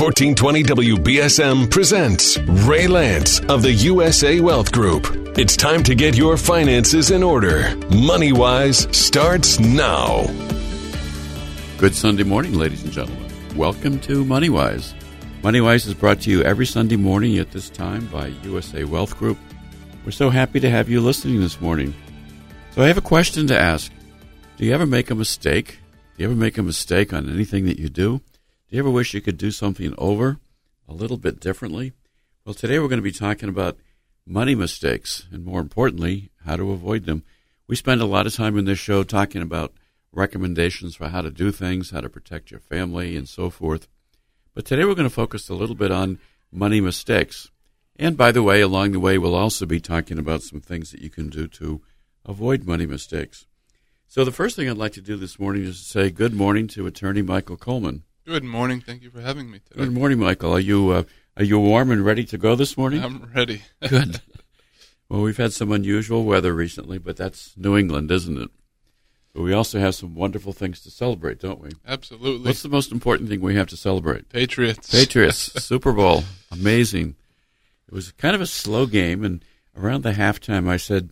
1420 WBSM presents Ray Lance of the USA Wealth Group. It's time to get your finances in order. Money Wise starts now. Good Sunday morning, ladies and gentlemen. Welcome to MoneyWise. MoneyWise is brought to you every Sunday morning at this time by USA Wealth Group. We're so happy to have you listening this morning. So I have a question to ask. Do you ever make a mistake? Do you ever make a mistake on anything that you do? Do you ever wish you could do something over a little bit differently? Well, today we're going to be talking about money mistakes and more importantly, how to avoid them. We spend a lot of time in this show talking about recommendations for how to do things, how to protect your family, and so forth. But today we're going to focus a little bit on money mistakes. And by the way, along the way, we'll also be talking about some things that you can do to avoid money mistakes. So the first thing I'd like to do this morning is to say good morning to attorney Michael Coleman. Good morning. Thank you for having me today. Good morning, Michael. Are you uh, are you warm and ready to go this morning? I'm ready. Good. Well, we've had some unusual weather recently, but that's New England, isn't it? But we also have some wonderful things to celebrate, don't we? Absolutely. What's the most important thing we have to celebrate? Patriots? Patriots, Super Bowl. Amazing. It was kind of a slow game, and around the halftime, I said,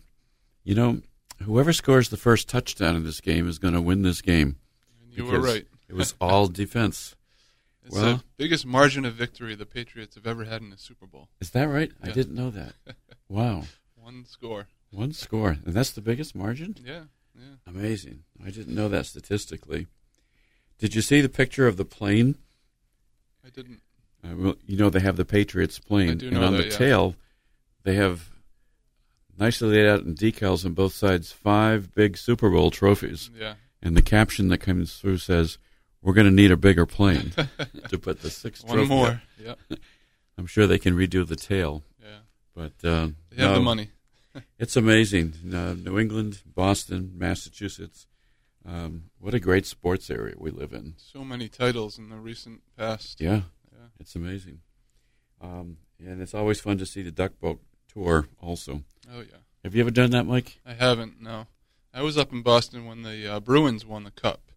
you know, whoever scores the first touchdown in this game is going to win this game. And you were right. It was all defense. It's well- the biggest margin of victory the Patriots have ever had in a Super Bowl. Is that right? I didn't know that. Wow. One score. One score. And that's the biggest margin? Yeah. Yeah. Amazing. I didn't know that statistically. Did you see the picture of the plane? I didn't. Uh, well, you know they have the Patriots plane, I do and on that, the yeah. tail, they have nicely laid out in decals on both sides five big Super Bowl trophies, Yeah. and the caption that comes through says, "We're going to need a bigger plane to put the six. One more. up." Yeah. I'm sure they can redo the tail, Yeah. but uh, They have no, the money. It's amazing. Uh, New England, Boston, Massachusetts. Um, what a great sports area we live in. So many titles in the recent past. Yeah, Yeah. it's amazing. Um, and it's always fun to see the duck boat tour also. Oh yeah. Have you ever done that, Mike? I haven't. No. I was up in Boston when the uh, Bruins won the cup,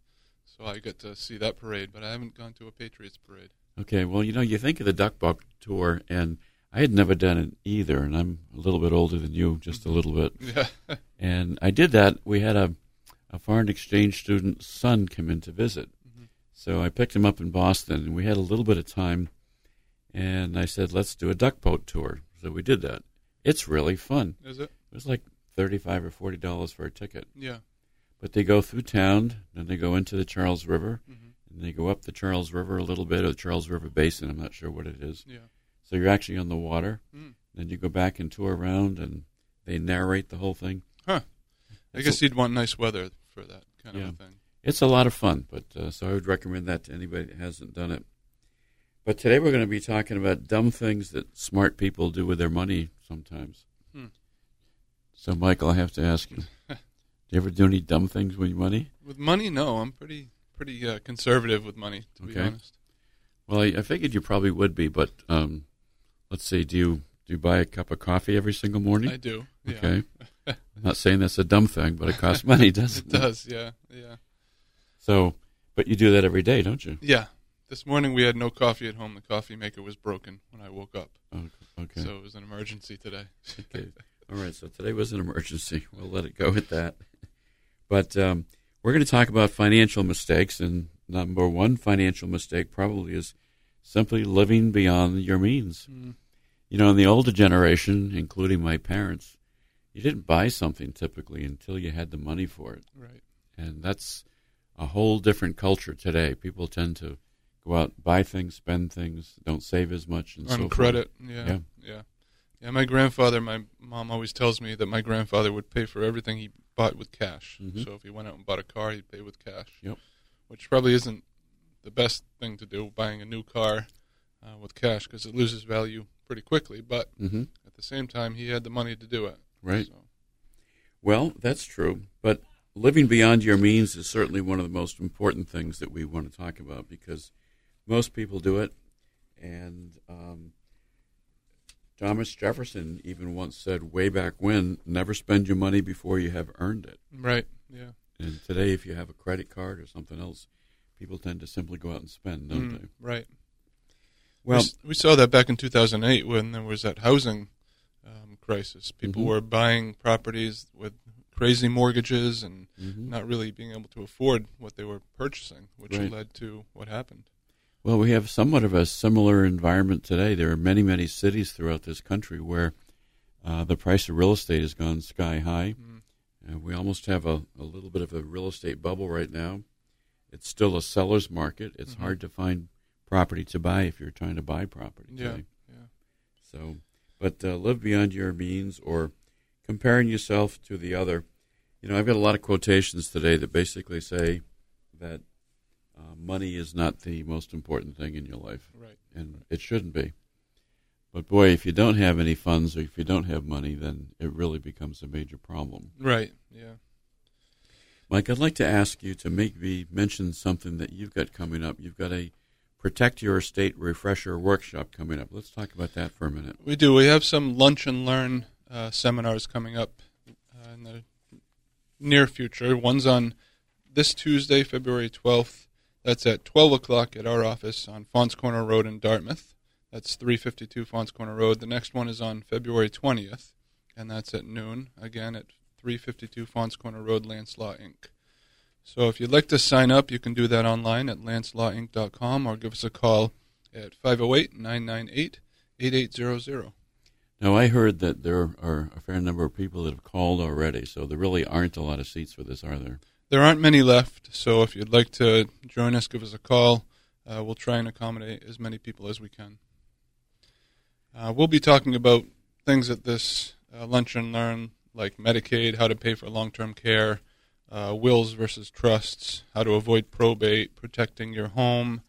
so I got to see that parade. But I haven't gone to a Patriots parade. Okay, well, you know, you think of the duck boat tour, and I had never done it either, and I'm a little bit older than you, just a little bit. Yeah. And I did that. We had a, a foreign exchange student's son come in to visit. Mhm. So I picked him up in Boston, and we had a little bit of time. And I said, let's do a duck boat tour. So we did that. It's really fun. Is it? It was like 35 or $40 for a ticket. Yeah. But they go through town, then they go into the Charles River, hmm and they go up the Charles River a little bit, or the Charles River Basin. I'm not sure what it is. Yeah. So you're actually on the water. Mm. Then you go back and tour around, and they narrate the whole thing. Huh. I It's guess you'd want nice weather for that kind Yeah. of a thing. It's a lot of fun, but uh, so I would recommend that to anybody that hasn't done it. But today we're going to be talking about dumb things that smart people do with their money sometimes. Hmm. So, Michael, I have to ask you: you ever do any dumb things with your money? With money, no. I'm pretty pretty uh, conservative with money, to be Okay. honest. Well, I, I figured you probably would be, but um, let's see. Do you do you buy a cup of coffee every single morning? I do. Yeah. Okay. I'm not saying that's a dumb thing, but it costs money, doesn't it? It does. Yeah. Yeah. So, but you do that every day, don't you? Yeah. This morning we had no coffee at home. The coffee maker was broken when I woke up, Oh, okay. so it was an emergency today. Okay. All right. So today was an emergency. We'll let it go at that. But um, we're going to talk about financial mistakes, and number one financial mistake probably is simply living beyond your means. Mm. You know, in the older generation, including my parents, you didn't buy something typically until you had the money for it, Right. and that's a whole different culture today. People tend to go out, buy things, spend things, don't save as much, and so On forth. credit. Yeah. Yeah. yeah. Yeah. My grandfather, my mom always tells me that my grandfather would pay for everything he bought with cash. Mhm. So if he went out and bought a car, he'd pay with cash. Yep. Which probably isn't the best thing to do, buying a new car uh, with cash, because it loses value pretty quickly. But hmm at the same time, he had the money to do it. Right. So, Well, that's true. But living beyond your means is certainly one of the most important things that we want to talk about because most people do it. And um, Thomas Jefferson even once said, way back when, never spend your money before you have earned it. right. Yeah. And today, if you have a credit card or something else, people tend to simply go out and spend, don't Mm, they? Right. Well, we, we, saw that back in 2008 when there was that housing um, crisis. People mm-hmm. were buying properties with crazy mortgages and mm-hmm. not really being able to afford what they were purchasing, which right. led to what happened. Well, we have somewhat of a similar environment today. There are many, many cities throughout this country where uh, the price of real estate has gone sky high. Mm. we almost have a, a, little bit of a real estate bubble right now. It's still a seller's market. It's mm-hmm. hard to find property to buy if you're trying to buy property today. Yeah, yeah. So, but uh, live beyond your means or comparing yourself to the other. You know, I've got a lot of quotations today that basically say that uh, money is not the most important thing in your life, right? And it shouldn't be. But boy, if you don't have any funds or if you don't have money, then it really becomes a major problem. Right. Yeah. Mike, I'd like to ask you to maybe mention something that you've got coming up. You've got a Protect Your Estate Refresher workshop coming up. Let's talk about that for a minute. We do. We have some lunch and learn uh, seminars coming up uh, in the near future. One's on this Tuesday, February 12th. That's at 12 o'clock at our office on Faunce Corner Road in Dartmouth. That's 352 Faunce Corner Road. The next one is on February 20th, and that's at noon, again at 352 Faunce Corner Road, Lance Inc. So if you'd like to sign up, you can do that online at lancelawinc.com or give us a call at 508 998 8800. Now, I heard that there are a fair number of people that have called already, so there really aren't a lot of seats for this, are there? There aren't many left, so if you'd like to join us, give us a call. Uh, we'll try and accommodate as many people as we can. Uh, we'll be talking about things at this uh, lunch and learn, like Medicaid, how to pay for long term care, uh, wills versus trusts, how to avoid probate, protecting your home,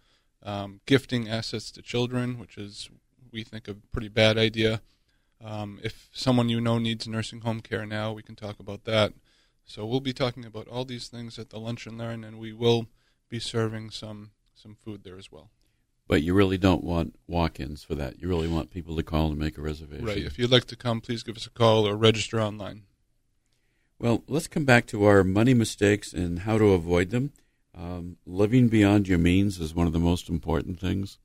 um, gifting assets to children, which is, we think, a pretty bad idea. Um, if someone you know needs nursing home care now, we can talk about that. So we'll be talking about all these things at the lunch and learn, and we will be serving some some food there as well. But you really don't want walk-ins for that. You really want people to call and make a reservation. Right. If you'd like to come, please give us a call or register online. Well, let's come back to our money mistakes and how to avoid them. Um, living beyond your means is one of the most important things.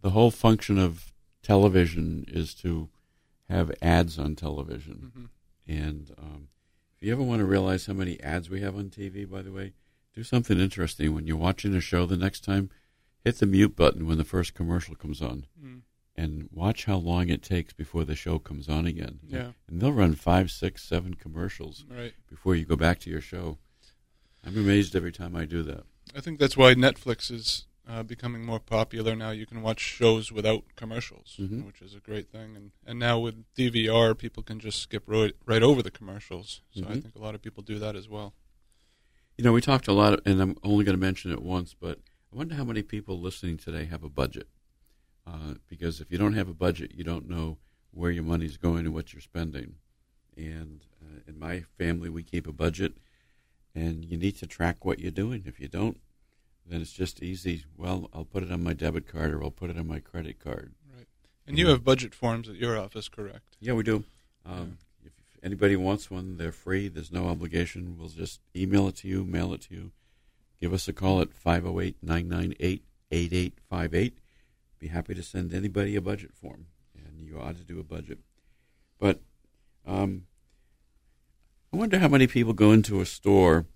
The whole function of television is to have ads on television, mm-hmm. and um, if you ever want to realize how many ads we have on TV, by the way, do something interesting. When you're watching a show the next time, hit the mute button when the first commercial comes on. Mm. And watch how long it takes before the show comes on again. Yeah. And they'll run five, six, seven commercials right. before you go back to your show. I'm amazed every time I do that. I think that's why Netflix is uh, becoming more popular now. You can watch shows without commercials, mm-hmm. which is a great thing. And and now with DVR, people can just skip right, right over the commercials. So mm-hmm. I think a lot of people do that as well. You know, we talked a lot, of, and I'm only going to mention it once, but I wonder how many people listening today have a budget. Uh, because if you don't have a budget, you don't know where your money's going and what you're spending. And uh, in my family, we keep a budget, and you need to track what you're doing. If you don't, then it's just easy. Well, I'll put it on my debit card or I'll put it on my credit card. Right. And you have budget forms at your office, correct? Yeah, we do. Um, yeah. If anybody wants one, they're free. There's no obligation. We'll just email it to you, mail it to you. Give us a call at 508 998 8858. Be happy to send anybody a budget form, and you ought to do a budget. But um, I wonder how many people go into a store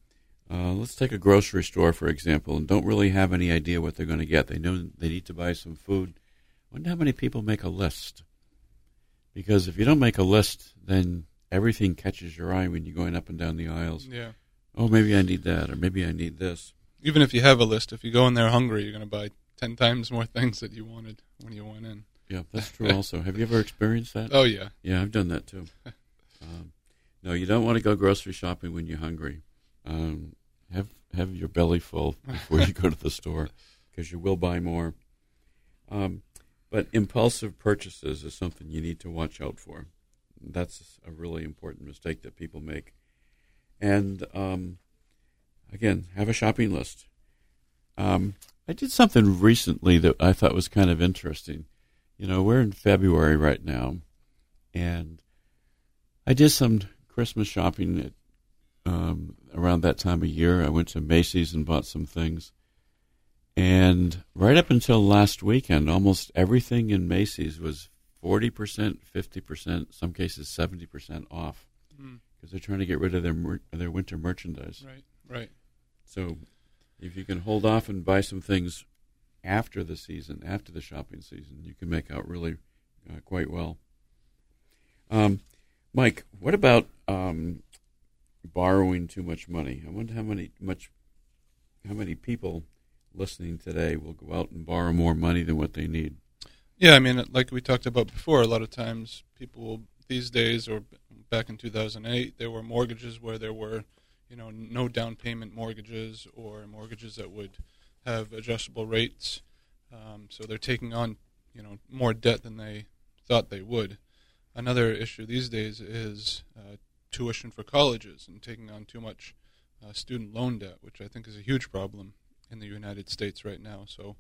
uh, let's take a grocery store, for example, and don't really have any idea what they're going to get. They know they need to buy some food. I wonder how many people make a list. Because if you don't make a list, then everything catches your eye when you're going up and down the aisles. Yeah. Oh, maybe I need that, or maybe I need this. Even if you have a list, if you go in there hungry, you're going to buy 10 times more things that you wanted when you went in. Yeah, that's true also. have you ever experienced that? Oh, yeah. Yeah, I've done that too. Um, no, you don't want to go grocery shopping when you're hungry. Um, have have your belly full before you go to the store, because you will buy more. Um, but impulsive purchases is something you need to watch out for. That's a really important mistake that people make. And um, again, have a shopping list. Um, I did something recently that I thought was kind of interesting. You know, we're in February right now, and I did some Christmas shopping at um, around that time of year. I went to Macy's and bought some things. And right up until last weekend, almost everything in Macy's was 40%, 50%, some cases 70% off Mm. because they're trying to get rid of their mer- their winter merchandise. Right. Right. So if you can hold off and buy some things after the season, after the shopping season, you can make out really uh, quite well. Um, Mike, what about um, borrowing too much money? I wonder how many much how many people listening today will go out and borrow more money than what they need. Yeah, I mean, like we talked about before, a lot of times people will, these days or back in 2008, there were mortgages where there were, you know, no down payment mortgages or mortgages that would have adjustable rates. Um, so they're taking on, you know, more debt than they thought they would. Another issue these days is uh, tuition for colleges and taking on too much uh, student loan debt, which I think is a huge problem in the United States right now. So,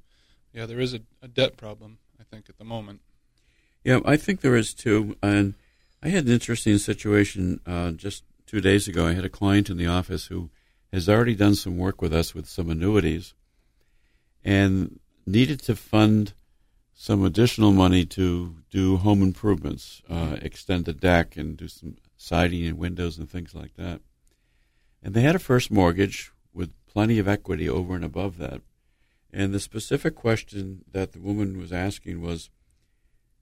yeah, there is a, a debt problem, I think, at the moment. Yeah, I think there is too. And I had an interesting situation uh, just two days ago. I had a client in the office who has already done some work with us with some annuities and needed to fund some additional money to do home improvements, uh, extend the deck and do some siding and windows and things like that. And they had a first mortgage with plenty of equity over and above that. And the specific question that the woman was asking was,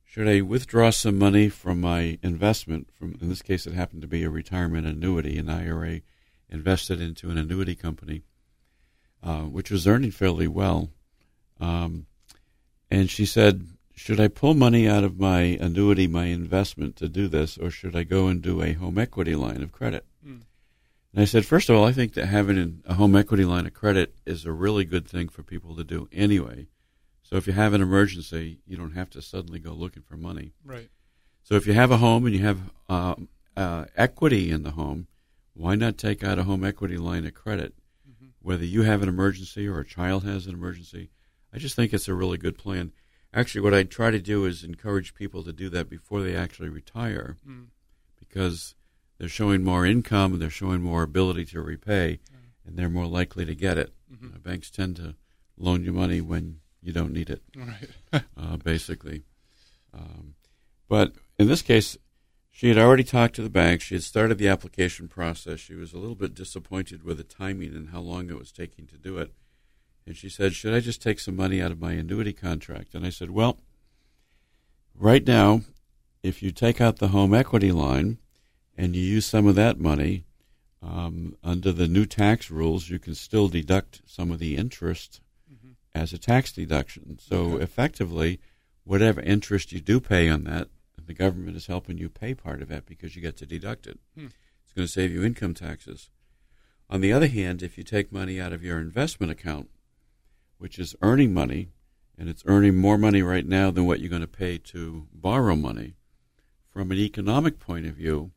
should I withdraw some money from my investment? From in this case, it happened to be a retirement annuity, an IRA invested into an annuity company, uh, which was earning fairly well. Um, and she said, "Should I pull money out of my annuity, my investment, to do this, or should I go and do a home equity line of credit?" Mm. And I said, first of all, I think that having a home equity line of credit is a really good thing for people to do anyway. So if you have an emergency, you don't have to suddenly go looking for money. Right. So if you have a home and you have um, uh, equity in the home, why not take out a home equity line of credit? Mm-hmm. Whether you have an emergency or a child has an emergency, I just think it's a really good plan. Actually, what I try to do is encourage people to do that before they actually retire, Mm. because they're showing more income, they're showing more ability to repay, and they're more likely to get it. Mhm. Uh, banks tend to loan you money when you don't need it Right. uh, basically. Um, but in this case, she had already talked to the bank. She had started the application process. She was a little bit disappointed with the timing and how long it was taking to do it. And she said, Should I just take some money out of my annuity contract? And I said, Well, right now, if you take out the home equity line and you use some of that money, um, under the new tax rules, you can still deduct some of the interest Mhm. as a tax deduction. So Okay. effectively, whatever interest you do pay on that, the government is helping you pay part of that because you get to deduct it. Hmm. It's going to save you income taxes. On the other hand, if you take money out of your investment account, which is earning money, and it's earning more money right now than what you're going to pay to borrow money, from an economic point of view,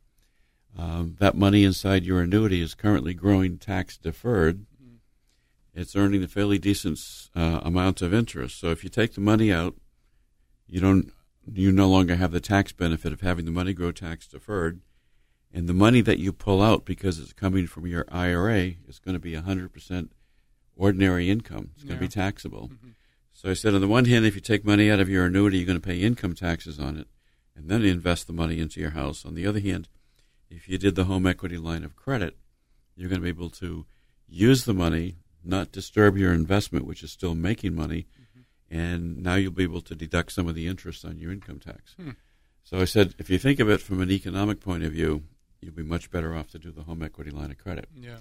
um, that money inside your annuity is currently growing tax deferred. Mm. It's earning a fairly decent uh, amount of interest. So if you take the money out, you don't you no longer have the tax benefit of having the money grow tax deferred, and the money that you pull out because it's coming from your IRA is going to be 100% ordinary income. It's going to Yeah. be taxable. Mhm. So I said, on the one hand, if you take money out of your annuity, you're going to pay income taxes on it, and then invest the money into your house. On the other hand, if you did the home equity line of credit, you're going to be able to use the money, not disturb your investment, which is still making money, and now you'll be able to deduct some of the interest on your income tax. Hmm. So I said, if you think of it from an economic point of view, you'll be much better off to do the home equity line of credit. Yeah.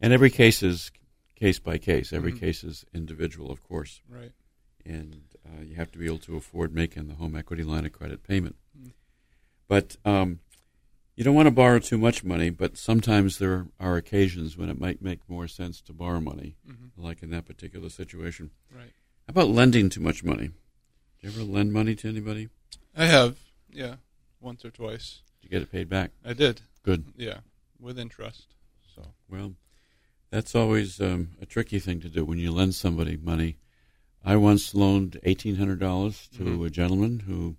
And every case is case by case. Every Mhm. case is individual, of course Right. and uh, you have to be able to afford making the home equity line of credit payment. Mm. But um, you don't want to borrow too much money, but sometimes there are occasions when it might make more sense to borrow money, hmm like in that particular situation. Right. How about lending too much money? Do you ever lend money to anybody? I have. Yeah. Once or twice. Did you get it paid back? I did. Good. Yeah. With interest. So. Well, that's always um, a tricky thing to do when you lend somebody money. I once loaned eighteen hundred dollars to Mhm. a gentleman who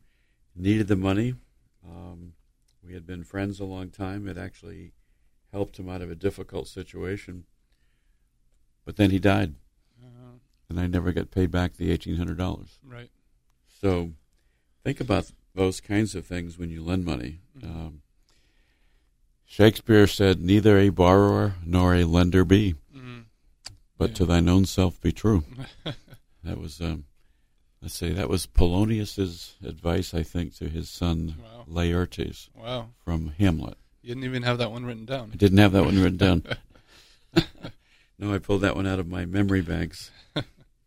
needed the money. Um, we had been friends a long time. It actually helped him out of a difficult situation. But then he died, Uh, and I never got paid back the eighteen hundred dollars. Right. So think about those kinds of things when you lend money. Mhm. Um, Shakespeare said, "Neither a borrower nor a lender be, Mhm. but Yeah. to thine own self be true." That was, um, let's say, that was Polonius's advice, I think, to his son Wow. Laertes Wow. from Hamlet. You didn't even have that one written down. I didn't have that one written down. no, I pulled that one out of my memory banks. Of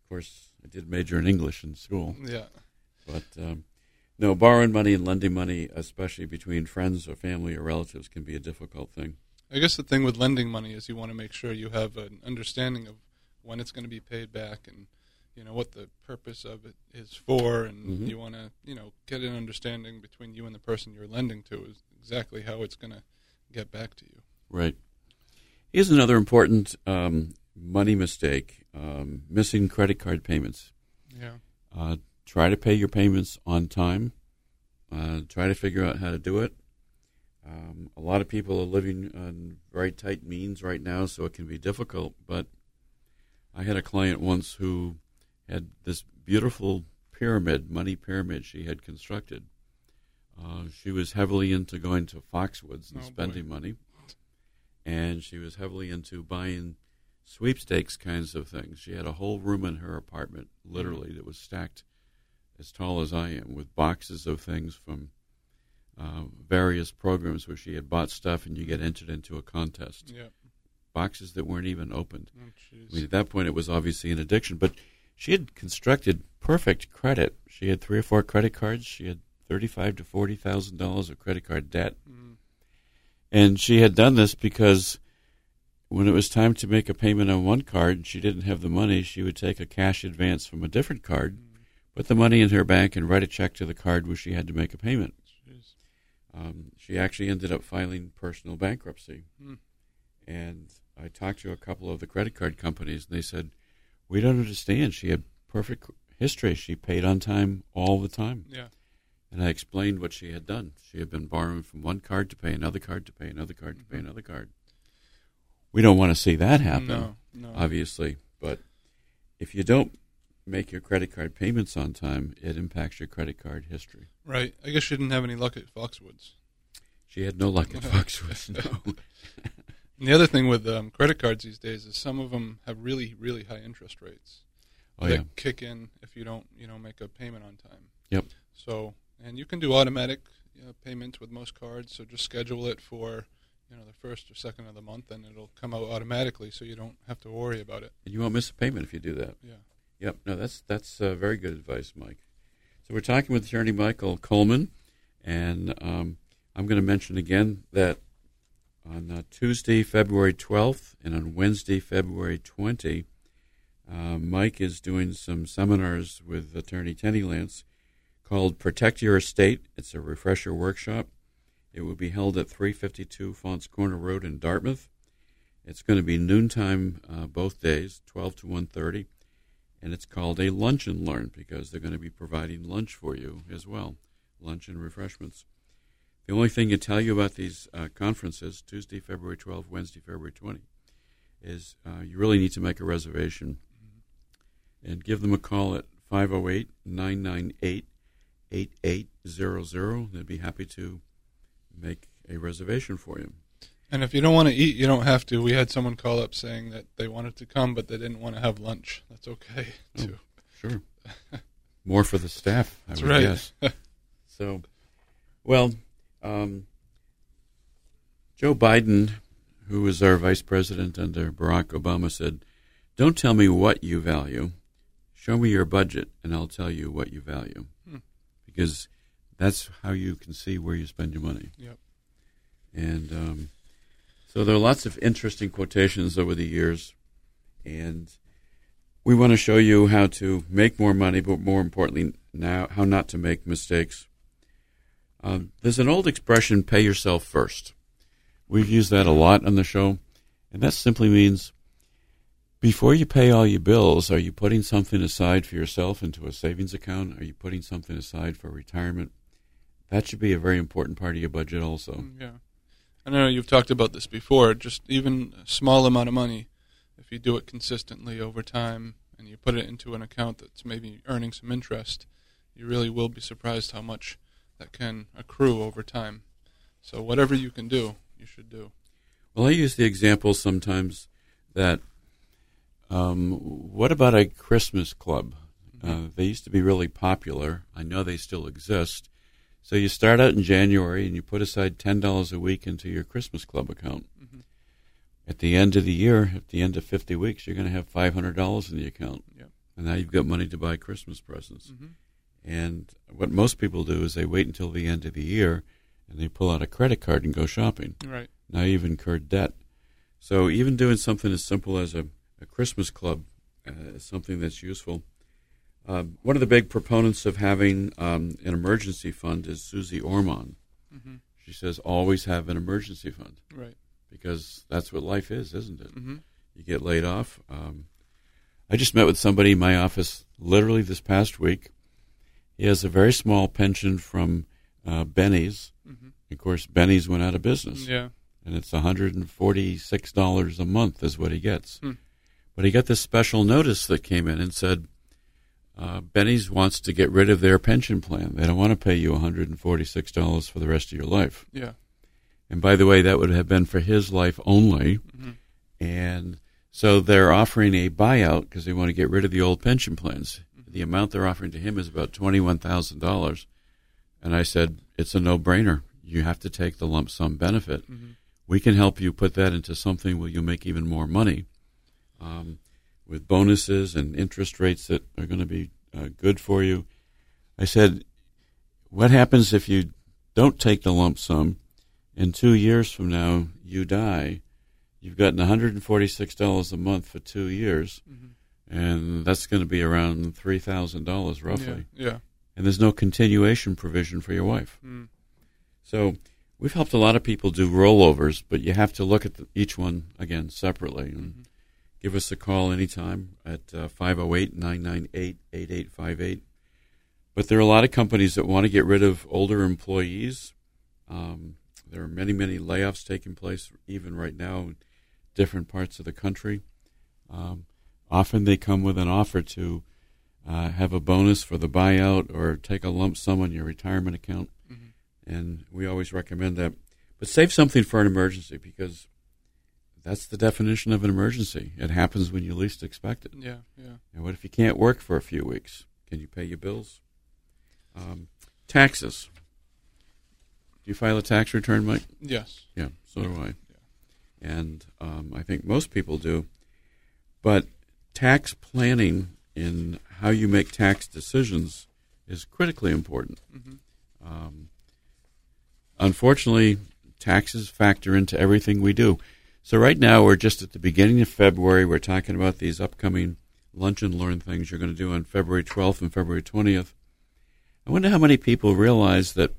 course, I did major in English in school, Yeah. but um, no, borrowing money and lending money, especially between friends or family or relatives, can be a difficult thing. I guess the thing with lending money is you want to make sure you have an understanding of when it's going to be paid back and you know what the purpose of it is for and Mhm. you want to you know get an understanding between you and the person you're lending to is exactly how it's going to get back to you. Right. Here's another important um, money mistake: um, missing credit card payments. Yeah. Uh, try to pay your payments on time. Uh, try to figure out how to do it. Um, a lot of people are living on very tight means right now, so it can be difficult. But I had a client once who had this beautiful pyramid, money pyramid she had constructed. Uh, she was heavily into going to Foxwoods and Oh, boy. spending money, and she was heavily into buying sweepstakes kinds of things. She had a whole room in her apartment, literally, that was stacked as tall as I am, with boxes of things from uh, various programs where she had bought stuff and you get entered into a contest. Yeah. Boxes that weren't even opened. Oh, I mean, at that point, it was obviously an addiction, but she had constructed perfect credit. She had three or four credit cards. She had thirty-five to forty thousand dollars of credit card debt. Mm. And she had done this because when it was time to make a payment on one card and she didn't have the money, she would take a cash advance from a different card, put the money in her bank, and write a check to the card where she had to make a payment. Um, she actually ended up filing personal bankruptcy. Hmm. And I talked to a couple of the credit card companies, and they said, We don't understand. She had perfect history. She paid on time all the time. Yeah. And I explained what she had done. She had been borrowing from one card to pay another card to pay another card to pay Mhm. another card. We don't want to see that happen, No. No. obviously. But if you don't make your credit card payments on time, it impacts your credit card history. right. I guess she didn't have any luck at Foxwoods. She had no luck at Foxwoods. No. And the other thing with um, credit cards these days is some of them have really, really high interest rates. Oh that yeah. kick in if you don't, you know, make a payment on time. Yep. So, and you can do automatic you know, payments with most cards. So just schedule it for, you know, the first or second of the month, and it'll come out automatically, so you don't have to worry about it. And you won't miss a payment if you do that. Yeah. Yep. No, that's that's uh, very good advice, Mike. So we're talking with attorney Michael Coleman, and um, I'm going to mention again that on uh, Tuesday, February 12th, and on Wednesday, February 20, uh, Mike is doing some seminars with attorney Tenny Lance called "Protect Your Estate." It's a refresher workshop. It will be held at 352 Faunce Corner Road in Dartmouth. It's going to be noontime uh, both days, 12 to 1.30, and it's called a lunch and learn because they're going to be providing lunch for you as well, lunch and refreshments. The only thing to tell you about these uh, conferences, Tuesday, February 12, Wednesday, February 20, is uh, you really need to make a reservation and give them a call at 508 998 8800. They'd be happy to make a reservation for you. And if you don't want to eat, you don't have to. We had someone call up saying that they wanted to come, but they didn't want to have lunch. That's okay Oh. too. Sure. More for the staff, I That's would right. guess. So, well, um, Joe Biden, who was our vice president under Barack Obama, said, Don't tell me what you value. Show me your budget, and I'll tell you what you value. Hmm. Because that's how you can see where you spend your money. Yep. And um, so there are lots of interesting quotations over the years. And we want to show you how to make more money, but more importantly, now how not to make mistakes. Um, there's an old expression, pay yourself first. We've used that a lot on the show, and that simply means before you pay all your bills, are you putting something aside for yourself into a savings account? Are you putting something aside for retirement? That should be a very important part of your budget, also. Mm, Yeah. I know you've talked about this before. Just even a small amount of money, if you do it consistently over time and you put it into an account that's maybe earning some interest, you really will be surprised how much that can accrue over time. So whatever you can do, you should do. Well, I use the example sometimes that um, what about a Christmas club? Uh, they used to be really popular. I know they still exist. So you start out in January and you put aside ten dollars a week into your Christmas club account. Mm-hmm. At the end of the year, at the end of fifty weeks, you're going to have five hundred dollars in the account, and now you've got money to buy Christmas presents. Mm-hmm. And what most people do is they wait until the end of the year and they pull out a credit card and go shopping. Right. Now you've incurred debt. So even doing something as simple as a, a Christmas club uh, is something that's useful. Um, one of the big proponents of having um, an emergency fund is Susie Orman. Mm-hmm. She says always have an emergency fund Right. because that's what life is, isn't it? Mm-hmm. You get laid off. Um, I just met with somebody in my office literally this past week. He has a very small pension from uh, Benny's. Mm-hmm. Of course, Benny's went out of business, Yeah. and it's $146 a month is what he gets. Hmm. But he got this special notice that came in and said uh, Benny's wants to get rid of their pension plan. They don't want to pay you $146 for the rest of your life. Yeah. And by the way, that would have been for his life only. Mhm. And so they're offering a buyout because they want to get rid of the old pension plans. The amount they're offering to him is about $21,000. And I said, it's a no brainer. You have to take the lump sum benefit. Mhm. We can help you put that into something where you make even more money um, with bonuses and interest rates that are going to be uh, good for you. I said, what happens if you don't take the lump sum? and two years from now, you die. You've gotten $146 a month for two years, Mhm. and that's going to be around $3,000 roughly. Yeah. yeah. And there's no continuation provision for your wife. Mm. So we've helped a lot of people do rollovers, but you have to look at the, each one again separately. And Mhm. Give us a call anytime at uh, 508 998 8858. But there are a lot of companies that want to get rid of older employees. Um, there are many, many layoffs taking place even right now in different parts of the country. Um, often they come with an offer to uh, have a bonus for the buyout or take a lump sum on your retirement account. Mhm. And we always recommend that. But save something for an emergency because that's the definition of an emergency. It happens when you least expect it. Yeah. Yeah. And what if you can't work for a few weeks? Can you pay your bills? Um, taxes. Do you file a tax return, Mike? Yes. Yeah, so do I. Yeah. And um, I think most people do. But tax planning in how you make tax decisions is critically important. Mhm. Um, unfortunately, taxes factor into everything we do. So right now we're just at the beginning of February. We're talking about these upcoming lunch and learn things you're going to do on February 12th and February 20th. I wonder how many people realize that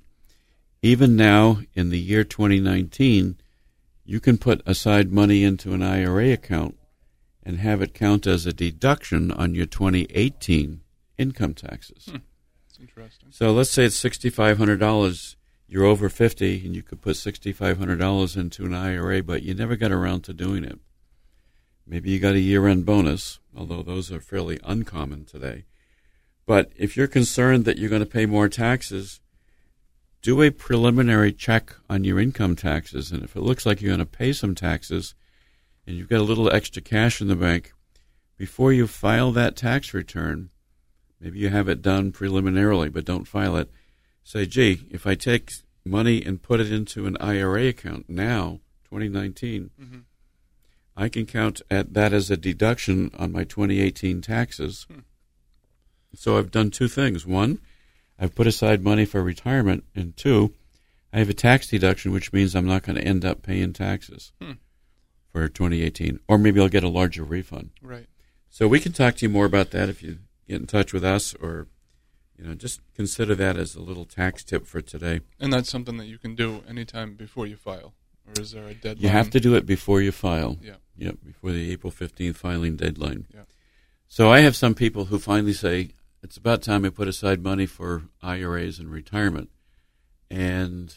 even now in the year 2019, you can put aside money into an IRA account and have it count as a deduction on your 2018 income taxes. Hmm. It's interesting. So let's say it's $6,500. You're over 50 and you could put $6,500 into an IRA, but you never got around to doing it. Maybe you got a year end bonus, although those are fairly uncommon today. But if you're concerned that you're going to pay more taxes, do a preliminary check on your income taxes. And if it looks like you're going to pay some taxes and you've got a little extra cash in the bank, before you file that tax return, maybe you have it done preliminarily, but don't file it. Say, gee, if I take money and put it into an IRA account now, 2019, hmm I can count at that as a deduction on my 2018 taxes. Hmm. So I've done two things. One, I've put aside money for retirement, and two, I have a tax deduction, which means I'm not going to end up paying taxes Hmm. for 2018, or maybe I'll get a larger refund. Right. So we can talk to you more about that if you get in touch with us, or you know, just consider that as a little tax tip for today. And that's something that you can do anytime before you file, or is there a deadline? You have to do it before you file. Yeah. Yep, before the April 15th filing deadline. Yeah. So I have some people who finally say, it's about time I put aside money for IRAs and retirement. And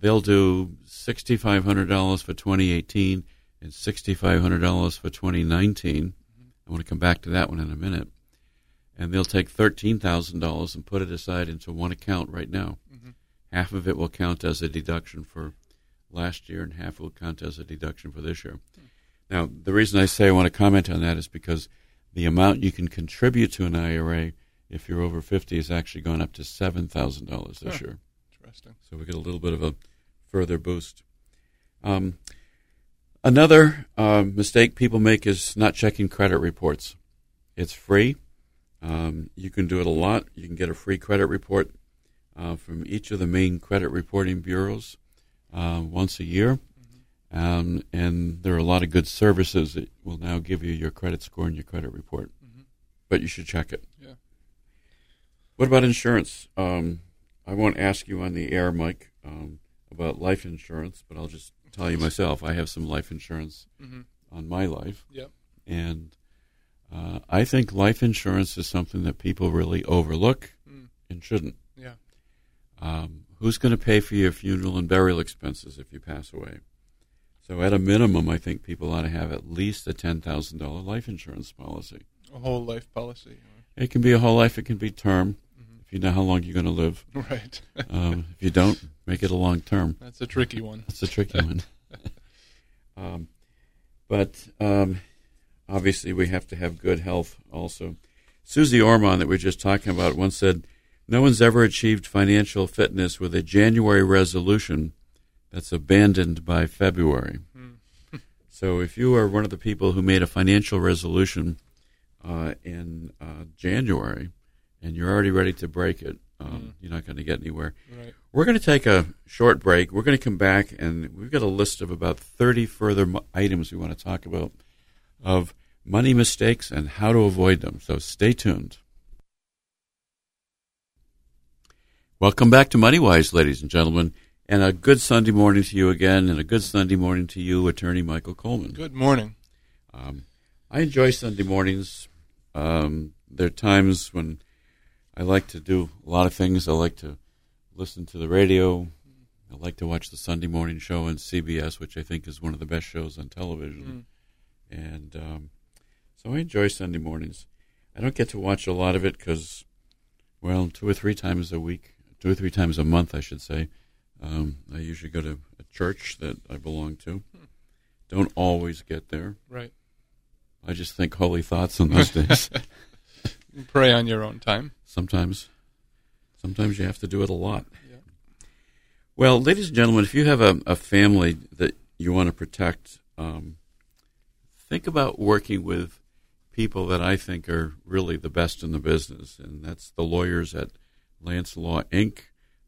they'll do $6,500 for 2018 and $6,500 for 2019. And mm-hmm. I want to come back to that one in a minute. And they'll take $13,000 and put it aside into one account right now. Mm-hmm. Half of it will count as a deduction for last year, and half will count as a deduction for this year. Now, the reason I say I want to comment on that is because the amount you can contribute to an IRA if you're over 50 is actually gone up to $7,000 this Huh. year. Interesting. So we get a little bit of a further boost. Um, another uh, mistake people make is not checking credit reports. It's free. Um, you can do it a lot. You can get a free credit report uh, from each of the main credit reporting bureaus uh, once a year. Um, and there are a lot of good services that will now give you your credit score and your credit report. Mhm. But you should check it. Yeah. What about insurance? Um, I won't ask you on the air, Mike, um, about life insurance, but I'll just tell you myself. I have some life insurance Mm-hmm. on my life, Yep. and uh, I think life insurance is something that people really overlook Mm. and shouldn't. Yeah. Um, who's going to pay for your funeral and burial expenses if you pass away? So, at a minimum, I think people ought to have at least a ten thousand dollar life insurance policy. A whole life policy. It can be a whole life. It can be term. Mhm. If you know how long you're going to live. Right. Um, if you don't, make it a long term. That's a tricky one. That's a tricky one. um, but um, obviously, we have to have good health also. Susie Orman, that we were just talking about, once said, No one's ever achieved financial fitness with a January resolution that's abandoned by February. Mm. So if you are one of the people who made a financial resolution uh, in uh, January and you're already ready to break it, um, Mm. you're not going to get anywhere. Right. We're going to take a short break. We're going to come back, and we've got a list of about 30 further items we want to talk about of money mistakes and how to avoid them. So stay tuned. Welcome back to MoneyWise, ladies and gentlemen, and a good Sunday morning to you again, and a good Sunday morning to you, Attorney Michael Coleman. Good morning. Um, I enjoy Sunday mornings. Um, there are times when I like to do a lot of things. I like to listen to the radio. I like to watch the Sunday morning show on CBS, which I think is one of the best shows on television. And um, so I enjoy Sunday mornings. I don't get to watch a lot of it because, well, two or three times a week, two or three times a month, I should say. Um, I usually go to a church that I belong to. Don't always get there. Right. I just think holy thoughts on those days. Pray on your own time. sometimes, sometimes you have to do it a lot. Yeah. Well, ladies and gentlemen, if you have a, a family that you want to protect, um, think about working with people that I think are really the best in the business, and that's the lawyers at Lance Law Inc.,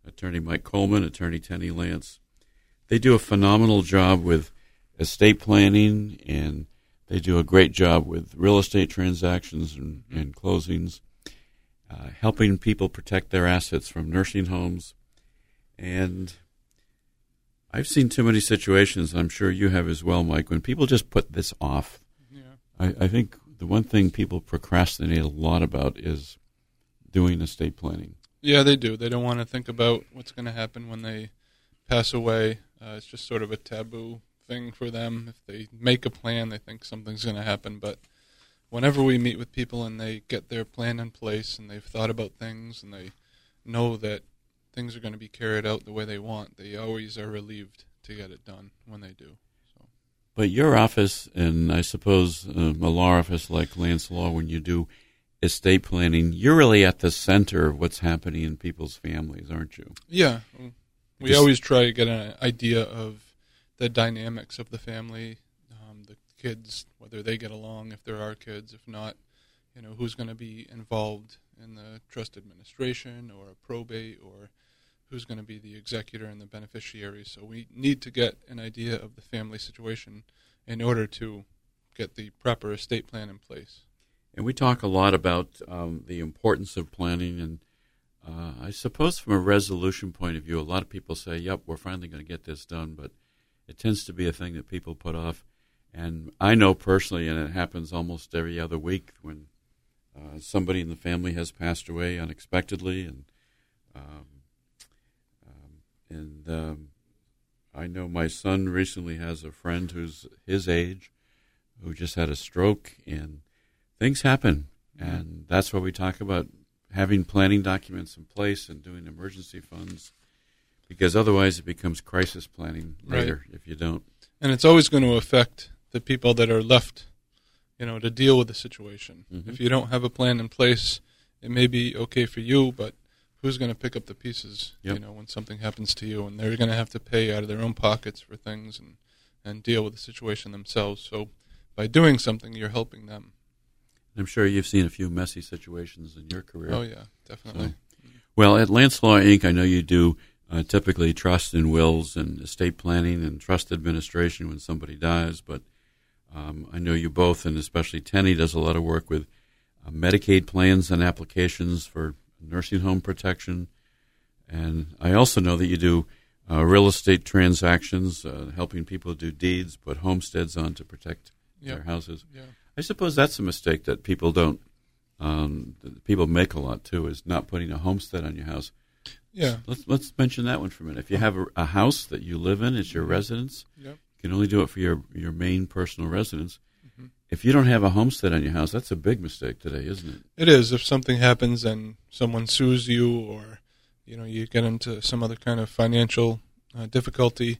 Attorney Mike Coleman, Attorney Tenny Lance. They do a phenomenal job with estate planning, and they do a great job with real estate transactions and, and closings, uh, helping people protect their assets from nursing homes. And I've seen too many situations, I'm sure you have as well, Mike, when people just put this off. Yeah. I, I think the one thing people procrastinate a lot about is doing estate planning. Yeah, they do. They don't want to think about what's going to happen when they pass away. Uh, it's just sort of a taboo thing for them. If they make a plan, they think something's going to happen. But whenever we meet with people and they get their plan in place and they've thought about things and they know that things are going to be carried out the way they want, they always are relieved to get it done when they do. So But your office, and I suppose um, a law office like Lance Law, when you do estate planning, you're really at the center of what's happening in people's families, aren't you? Yeah, we Just- always try to get an idea of the dynamics of the family, um, the kids, whether they get along, if there are kids, if not, you know, who's going to be involved in the trust administration or a probate, or who's going to be the executor and the beneficiary. So we need to get an idea of the family situation in order to get the proper estate plan in place. And we talk a lot about um, the importance of planning, and uh, I suppose from a resolution point of view, a lot of people say, "Yep, we're finally going to get this done," but it tends to be a thing that people put off. And I know personally, and it happens almost every other week when uh, somebody in the family has passed away unexpectedly, and um, and um, I know my son recently has a friend who's his age who just had a stroke and things happen, and that's why we talk about having planning documents in place and doing emergency funds, because otherwise it becomes crisis planning later right. if you don't. And it's always going to affect the people that are left, you know, to deal with the situation. Mm-hmm. If you don't have a plan in place, it may be okay for you, but who's going to pick up the pieces? Yep. You know, when something happens to you, and they're going to have to pay out of their own pockets for things and and deal with the situation themselves. So, by doing something, you're helping them. I'm sure you've seen a few messy situations in your career. Oh yeah, definitely. So, well, at Lance Law Inc., I know you do uh, typically trust and wills and estate planning and trust administration when somebody dies, but um, I know you both, and especially Tenny, does a lot of work with uh, Medicaid plans and applications for nursing home protection. And I also know that you do uh, real estate transactions, uh, helping people do deeds, put homesteads on to protect yep. their houses. Yeah. I suppose that's a mistake that people don't. Um, people make a lot too is not putting a homestead on your house. Yeah. Let's let's mention that one for a minute. If you have a, a house that you live in, it's your residence. Yep. You can only do it for your your main personal residence. Mm-hmm. If you don't have a homestead on your house, that's a big mistake today, isn't it? It is. If something happens and someone sues you, or you know you get into some other kind of financial uh, difficulty,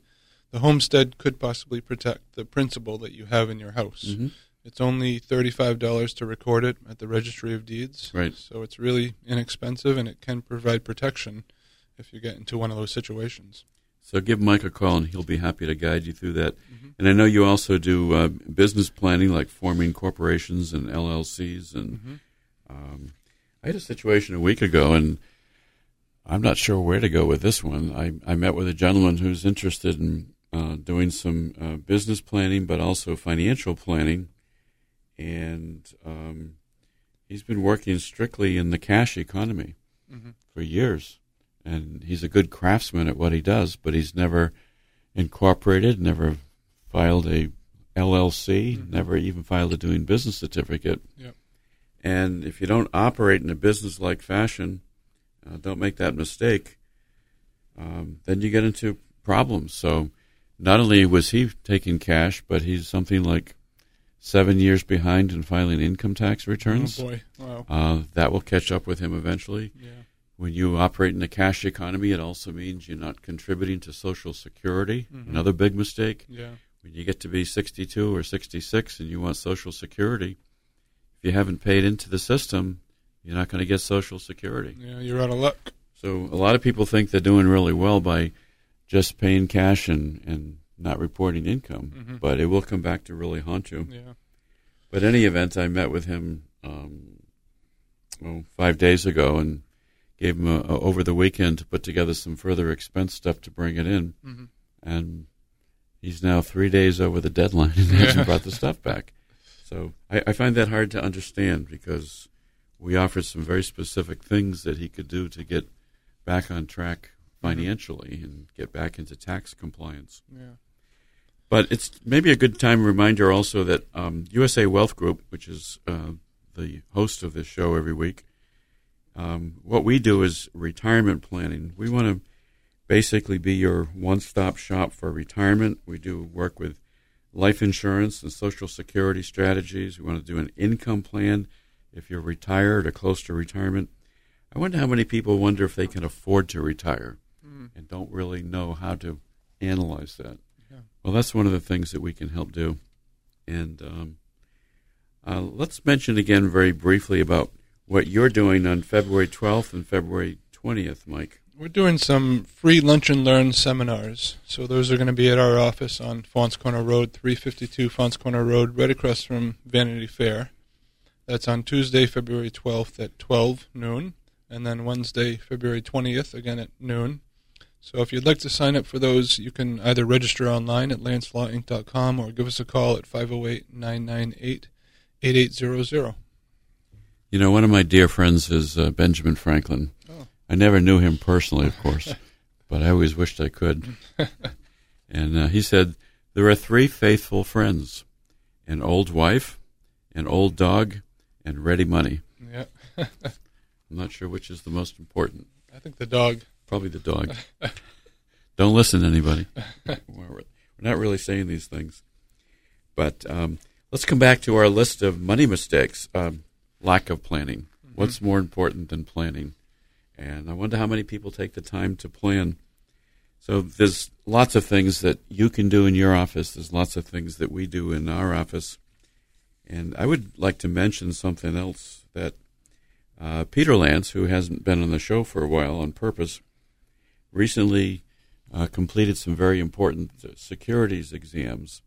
the homestead could possibly protect the principal that you have in your house. Mm-hmm. It's only thirty-five dollars to record it at the Registry of Deeds. Right. So it's really inexpensive, and it can provide protection if you get into one of those situations. So give Mike a call, and he'll be happy to guide you through that. Mm-hmm. And I know you also do uh, business planning, like forming corporations and LLCs. And mm-hmm. um, I had a situation a week ago, and I'm not sure where to go with this one. I, I met with a gentleman who's interested in uh, doing some uh, business planning, but also financial planning and um, he's been working strictly in the cash economy mm-hmm. for years. And he's a good craftsman at what he does, but he's never incorporated, never filed a LLC, mm-hmm. never even filed a doing business certificate. Yep. And if you don't operate in a business-like fashion, uh, don't make that mistake. Um, then you get into problems. So, not only was he taking cash, but he's something like seven years behind in filing income tax returns. Oh boy! Wow. Uh, that will catch up with him eventually. Yeah. When you operate in the cash economy, it also means you're not contributing to Social Security. Mm-hmm. Another big mistake. Yeah. When you get to be 62 or 66 and you want Social Security, if you haven't paid into the system, you're not going to get Social Security. Yeah, you're out of luck. So a lot of people think they're doing really well by just paying cash and, and not reporting income, mm-hmm. but it will come back to really haunt you. Yeah. But any event, I met with him um, well, five days ago and gave him a, a, over the weekend to put together some further expense stuff to bring it in, mm-hmm. and he's now three days over the deadline and hasn't brought the stuff back. So I, I find that hard to understand because we offered some very specific things that he could do to get back on track mm-hmm. financially mm-hmm. and get back into tax compliance. Yeah. But it's maybe a good time reminder also that um, USA Wealth Group, which is uh, the host of this show every week, um, what we do is retirement planning. We want to basically be your one stop shop for retirement. We do work with life insurance and social security strategies. We want to do an income plan if you're retired or close to retirement. I wonder how many people wonder if they can afford to retire mm. and don't really know how to analyze that. Yeah. Well, that's one of the things that we can help do. And um, uh, let's mention again very briefly about what you're doing on February 12th and February 20th, Mike. We're doing some free lunch and learn seminars. So those are going to be at our office on Faunce Corner Road, 352 Faunce Corner Road, right across from Vanity Fair. That's on Tuesday, February 12th at 12 noon, and then Wednesday, February 20th, again at noon. So if you'd like to sign up for those, you can either register online at lancelawinc.com or give us a call at 508 998 8800. You know, one of my dear friends is uh, Benjamin Franklin. Oh. I never knew him personally, of course, but I always wished I could. and uh, he said, There are three faithful friends an old wife, an old dog, and ready money. Yeah. I'm not sure which is the most important. I think the dog. Probably the dog. Don't listen to anybody. we're not really saying these things. But um, Let's come back to our list of money mistakes. Um, lack of planning. Mm-hmm. What's more important than planning? And I wonder how many people take the time to plan. So there's lots of things that you can do in your office. There's lots of things that we do in our office. And I would like to mention something else that uh, Peter Lance, who hasn't been on the show for a while on purpose, recently uh, completed some very important securities exams.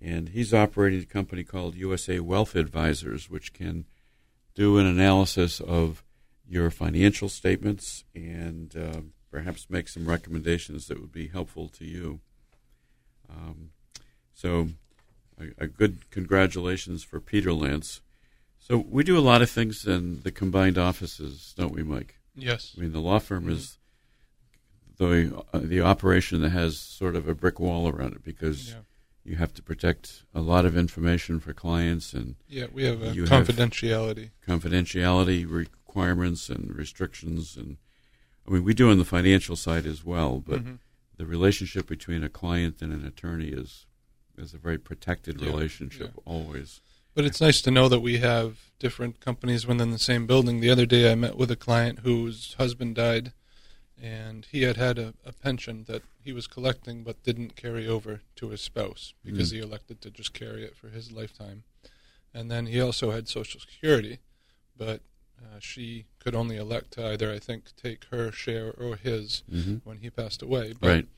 And he's operating a company called USA Wealth Advisors, which can do an analysis of your financial statements and uh, perhaps make some recommendations that would be helpful to you. Um, so, a, a, good congratulations for Peter Lance. So, we do a lot of things in the combined offices, don't we, Mike? Yes. I mean, the law firm mm-hmm. is the uh, the operation that has sort of a brick wall around it because yeah. You have to protect a lot of information for clients and yeah, we have confidentiality have confidentiality requirements and restrictions and I mean we do on the financial side as well, but mm-hmm. the relationship between a client and an attorney is is a very protected yeah. relationship yeah. always. But it's nice to know that we have different companies within the same building. The other day I met with a client whose husband died and he had had a, a, pension that he was collecting but didn't carry over to his spouse because mm. he elected to just carry it for his lifetime. And then he also had Social Security, but uh, she could only elect to either, I think, take her share or his mm-hmm. when he passed away. But, right.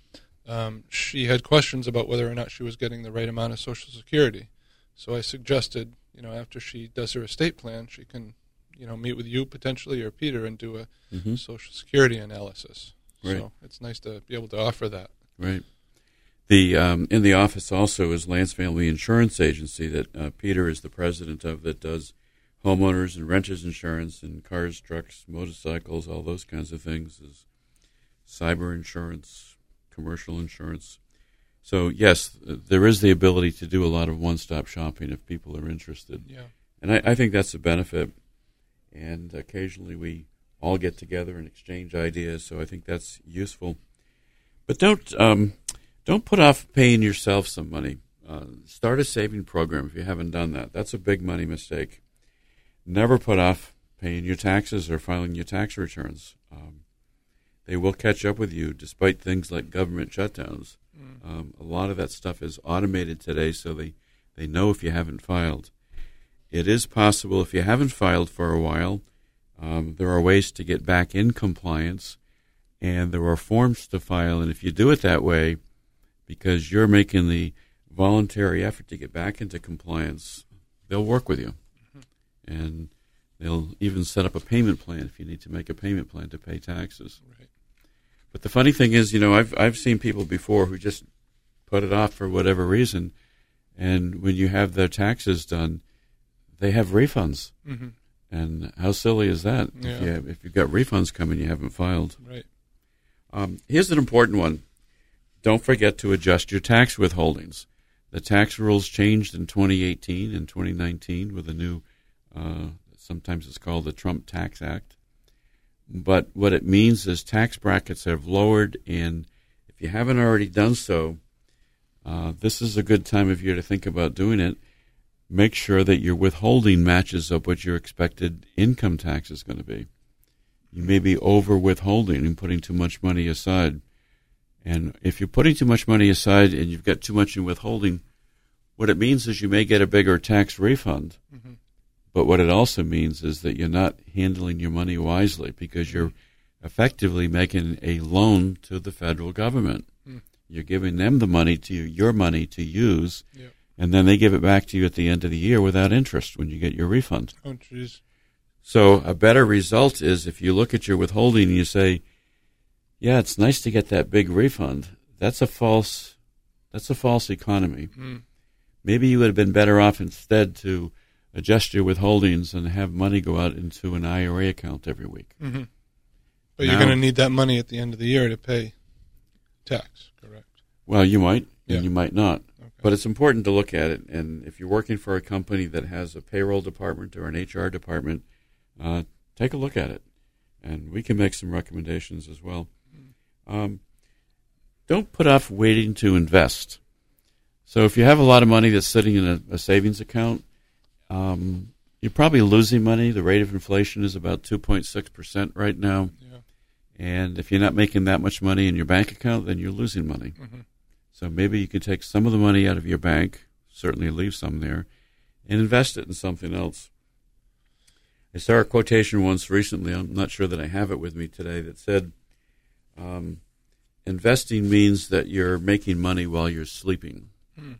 Um, she had questions about whether or not she was getting the right amount of Social Security. So I suggested, you know, after she does her estate plan, she can you know meet with you potentially or Peter and do a mm-hmm. social security analysis. Right. So it's nice to be able to offer that. Right. The um, in the office also is Lance Family Insurance Agency that uh, Peter is the president of that does homeowners and renters insurance and cars, trucks, motorcycles, all those kinds of things. Is cyber insurance, commercial insurance. So yes, there is the ability to do a lot of one-stop shopping if people are interested. Yeah. And I, I think that's a benefit and occasionally we all get together and exchange ideas. So I think that's useful. But don't um, don't put off paying yourself some money. Uh, start a saving program if you haven't done that. That's a big money mistake. Never put off paying your taxes or filing your tax returns. Um, they will catch up with you despite things like government shutdowns. Mm. Um, a lot of that stuff is automated today, so they, they know if you haven't filed. It is possible if you haven't filed for a while, um, there are ways to get back in compliance, and there are forms to file. And if you do it that way, because you're making the voluntary effort to get back into compliance, they'll work with you, mm-hmm. and they'll even set up a payment plan if you need to make a payment plan to pay taxes. Right. But the funny thing is, you know, I've I've seen people before who just put it off for whatever reason, and when you have their taxes done they have refunds. Mm-hmm. And how silly is that? Yeah. If, you have, if you've got refunds coming, you haven't filed. Right. Um, here's an important one. Don't forget to adjust your tax withholdings. The tax rules changed in 2018 and 2019 with a new, uh, sometimes it's called the Trump Tax Act. But what it means is tax brackets have lowered, and if you haven't already done so, uh, this is a good time of year to think about doing it make sure that your withholding matches up what your expected income tax is going to be. You may be over withholding and putting too much money aside. And if you're putting too much money aside and you've got too much in withholding, what it means is you may get a bigger tax refund. Mm-hmm. But what it also means is that you're not handling your money wisely because you're effectively making a loan to the federal government. Mm. You're giving them the money to you, your money to use. Yep and then they give it back to you at the end of the year without interest when you get your refund. Oh, jeez. So a better result is if you look at your withholding and you say, "Yeah, it's nice to get that big refund." That's a false. That's a false economy. Mm. Maybe you would have been better off instead to adjust your withholdings and have money go out into an IRA account every week. Mm-hmm. But now, you're going to need that money at the end of the year to pay tax, correct? Well, you might, yeah. and you might not. But it's important to look at it. And if you're working for a company that has a payroll department or an HR department, uh, take a look at it. And we can make some recommendations as well. Um, don't put off waiting to invest. So if you have a lot of money that's sitting in a, a savings account, um, you're probably losing money. The rate of inflation is about 2.6% right now. Yeah. And if you're not making that much money in your bank account, then you're losing money. hmm So maybe you can take some of the money out of your bank, certainly leave some there, and invest it in something else. I saw a quotation once recently, I'm not sure that I have it with me today, that said, um, investing means that you're making money while you're sleeping. Hmm.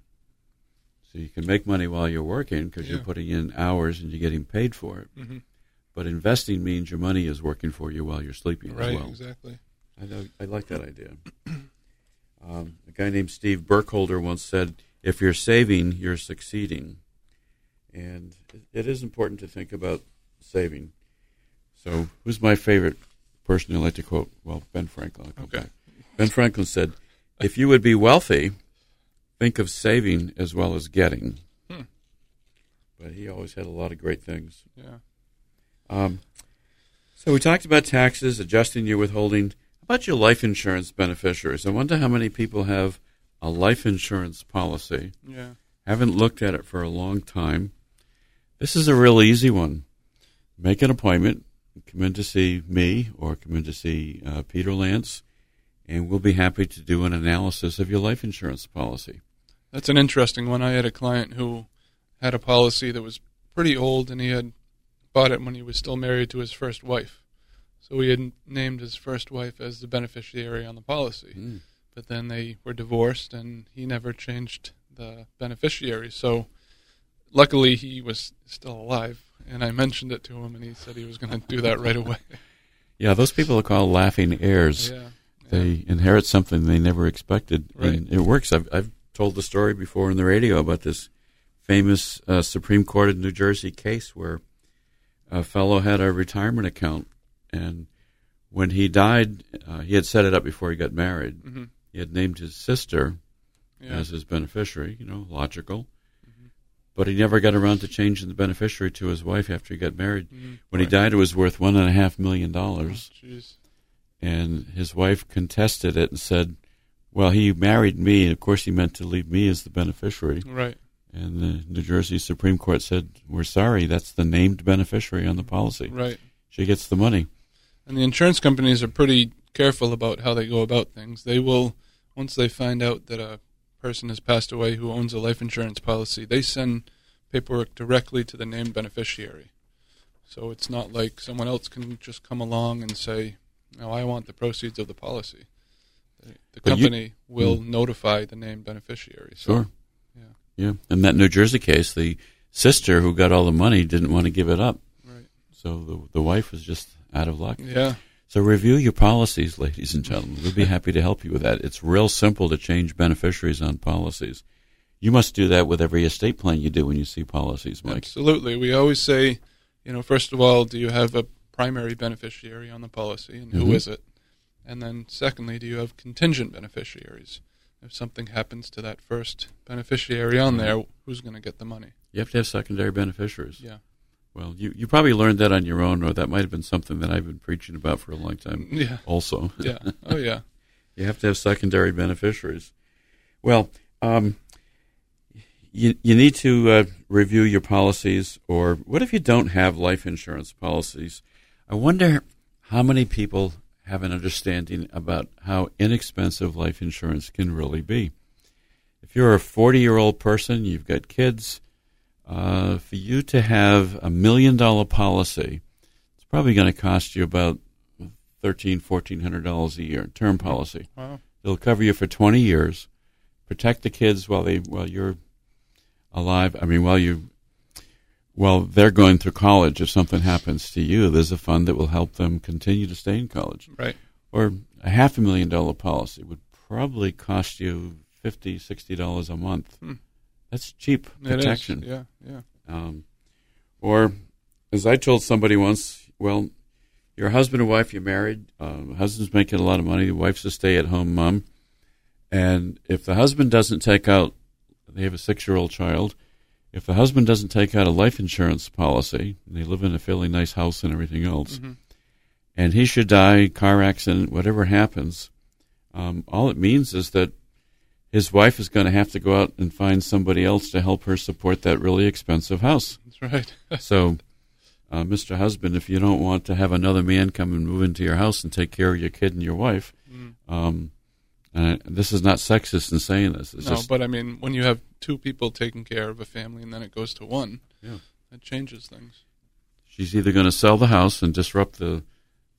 So you can make money while you're working because you're putting in hours and you're getting paid for it. hmm But investing means your money is working for you while you're sleeping Right. as well. Exactly. I, know, I like that idea. Um, a guy named Steve Burkholder once said, "If you're saving, you're succeeding," and it- is important to think about saving. So, who's my favorite person I like to quote? Well, Ben Franklin. Okay. back. Ben Franklin said, "If you would be wealthy, think of saving as well as getting." Hmm. But he always had a lot of great things. Yeah. Um, so we talked about taxes, adjusting your withholding. About your life insurance beneficiaries? I wonder how many people have a life insurance policy. Yeah. Haven't looked at it for a long time. This is a real easy one. Make an appointment. Come in to see me or come in to see uh, Peter Lance, and we'll be happy to do an analysis of your life insurance policy. That's an interesting one. I had a client who had a policy that was pretty old, and he had bought it when he was still married to his first wife. So he had named his first wife as the beneficiary on the policy. Mm. But then they were divorced, and he never changed the beneficiary. So luckily, he was still alive, and I mentioned it to him, and he said he was going to do that right away. Yeah, those people are called laughing heirs. yeah. they inherit something they never expected, Right. and it works. I've, I've told the story before in the radio about this famous uh, Supreme Court of New Jersey case where a fellow had a retirement account, and when he died, uh, he had set it up before he got married. hmm He had named his sister Yeah. as his beneficiary. You know, logical. But he never got around to changing the beneficiary to his wife after he got married. Mhm. When he died, it was worth one and a half million dollars Oh, and his wife contested it and said, "Well, he married me, and of course he meant to leave me as the beneficiary." Right. And the New Jersey Supreme Court said, "We're sorry, that's the named beneficiary on the policy. Right. She gets the money." And the insurance companies are pretty careful about how they go about things. They will, once they find out that a person has passed away who owns a life insurance policy, they send paperwork directly to the named beneficiary. So it's not like someone else can just come along and say, "No, I want the proceeds of the policy." The, But you- company will hmm. notify the named beneficiary. So, Sure. Yeah. Yeah. In that New Jersey case, the sister who got all the money didn't want to give it up, Right. so the the wife was just out of luck. Yeah. So review your policies, ladies and gentlemen. We'd be happy to help you with that. It's real simple to change beneficiaries on policies. You must do that with every estate plan you do when you see policies, Mike. Absolutely. We always say, you know, first of all, do you have a primary beneficiary on the policy, and who Mhm. is it? And then, secondly, do you have contingent beneficiaries? If something happens to that first beneficiary on there, who's going to get the money? You have to have secondary beneficiaries. Yeah. Well, you, you probably learned that on your own, or that might have been something that I've been preaching about for a long time Yeah. also. Yeah. Oh, yeah. You have to have secondary beneficiaries. Well, um, you you need to uh, review your policies. Or what if you don't have life insurance policies? I wonder how many people have an understanding about how inexpensive life insurance can really be. If you're a 40 year old person, you've got kids, uh, for you to have a million dollar policy, it's probably going to cost you about thirteen, fourteen hundred dollars a year term policy. Wow. It'll cover you for 20 years, protect the kids while they while you're alive. I mean, while you while they're going through college. If something happens to you, there's a fund that will help them continue to stay in college. Right. Or a half a million dollar policy would probably cost you fifty, sixty dollars a month. Hmm. That's cheap protection. Yeah. Yeah. Um, or, as I told somebody once, well, you're husband and wife, you're married, um, husband's making a lot of money, the wife's a stay at home mom. And if the husband doesn't take out, they have a six year old child, if the husband doesn't take out a life insurance policy, and they live in a fairly nice house and everything else, Mhm. and he should die, car accident, whatever happens, um, all it means is that his wife is going to have to go out and find somebody else to help her support that really expensive house. That's right. So, uh, Mr. Husband, if you don't want to have another man come and move into your house and take care of your kid and your wife, Mm. um, this is not sexist in saying this. It's no, just but I mean, when you have two people taking care of a family and then it goes to one, Yeah. that changes things. she's either going to sell the house and disrupt the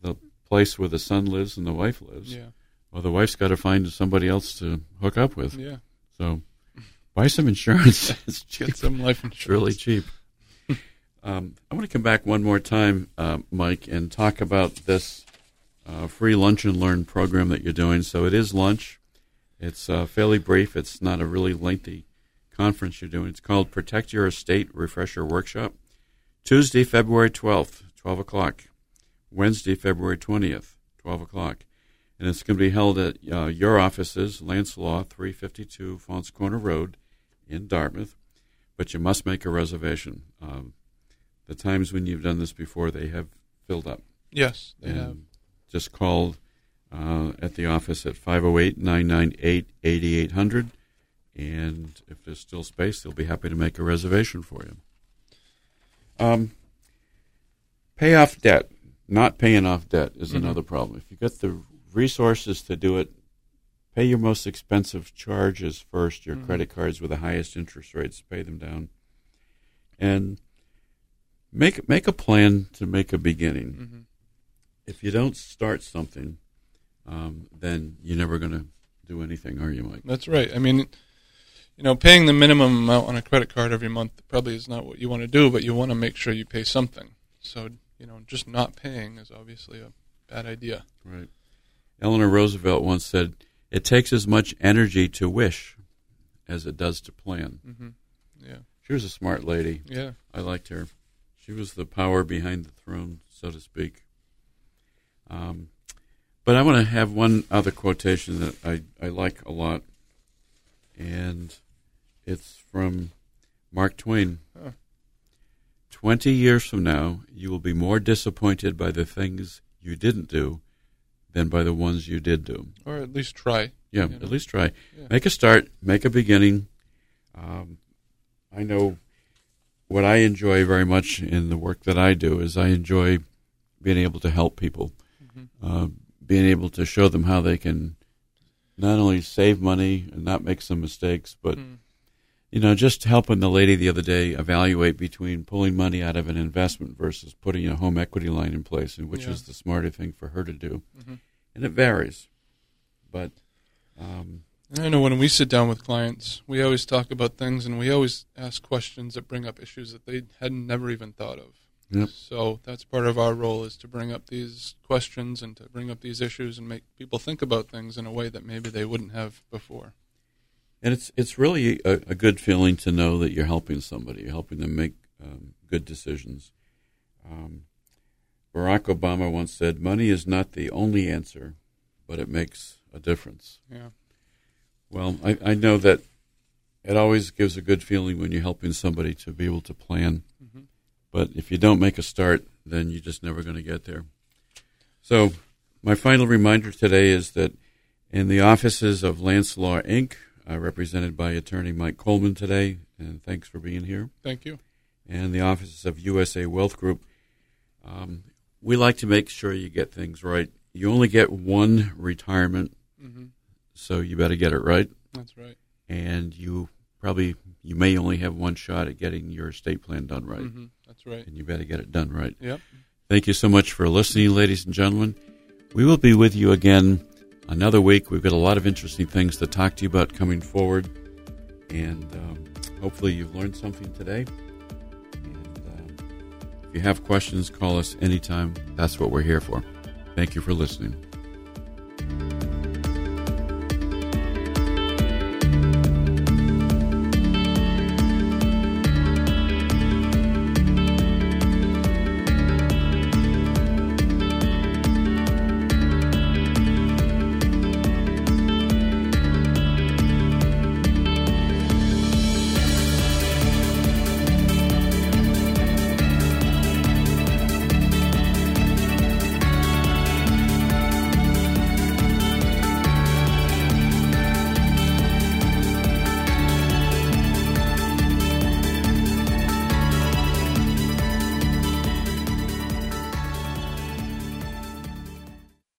the place where the son lives and the wife lives, Yeah, or the wife's got to find somebody else to hook up with. yeah. So, buy some insurance. it's cheap. Get some life It's really cheap. um, I want to come back one more time, uh, Mike, and talk about this uh, free lunch and learn program that you're doing. So it is lunch. It's uh, fairly brief. It's not a really lengthy conference you're doing. It's called Protect Your Estate Refresher Workshop. Tuesday, February 12th, 12 o'clock. Wednesday, February 20th, 12 o'clock. And it's going to be held at uh, your offices, Lance Law, 352 Faunce Corner Road in Dartmouth. But you must make a reservation. Um, the times when you've done this before, they have filled up. Yes, they and have. just call uh, at the office at 508 998 8800. And if there's still space, they'll be happy to make a reservation for you. Um, pay off debt. Not paying off debt is Mhm. another problem. If you've got the resources to do it, pay your most expensive charges first, your Mhm. credit cards with the highest interest rates, pay them down. And make make a plan to make a beginning hmm if you don't start something, um, then you're never going to do anything, are you, Mike? That's right. I mean, you know, paying the minimum amount on a credit card every month probably is not what you want to do, but you want to make sure you pay something. So, you know, just not paying is obviously a bad idea. Right. Eleanor Roosevelt once said, "It takes as much energy to wish as it does to plan." hmm Yeah, She was a smart lady. yeah. I liked her. She was the power behind the throne, so to speak. Um, but I want to have one other quotation that I, I like a lot, and it's from Mark Twain. Huh. Twenty years from now, you will be more disappointed by the things you didn't do than by the ones you did do. Or at least try. Yeah, You know. at least try. Yeah. Make a start. Make a beginning. Um, I know what I enjoy very much in the work that I do is I enjoy being able to help people, Mhm. uh, being able to show them how they can not only save money and not make some mistakes, but Mm. You know, just helping the lady the other day evaluate between pulling money out of an investment versus putting a home equity line in place, and which Yeah. is the smarter thing for her to do. Mhm. And it varies, but. Um, I know when we sit down with clients, we always talk about things and we always ask questions that bring up issues that they had never even thought of. Yep. So that's part of our role is to bring up these questions and to bring up these issues and make people think about things in a way that maybe they wouldn't have before. And it's it's really a, a good feeling to know that you're helping somebody, you're helping them make um, good decisions. Um, Barack Obama once said, "Money is not the only answer, but it makes a difference." Yeah. Well, I, I know that it always gives a good feeling when you're helping somebody to be able to plan. Mhm. But if you don't make a start, then you're just never going to get there. So, my final reminder today is that in the offices of Lance Law Inc., uh, represented by attorney Mike Coleman today, and thanks for being here, Thank you. and the offices of USA Wealth Group, um, we like to make sure you get things right. You only get one retirement, hmm so you better get it right. That's right. And you probably you may only have one shot at getting your estate plan done right, hmm That's right. and you better get it done right. Yep. Thank you so much for listening, ladies and gentlemen. We will be with you again another week. We've got a lot of interesting things to talk to you about coming forward, and um, hopefully you've learned something today. And um, if you have questions, call us anytime. That's what we're here for. Thank you for listening.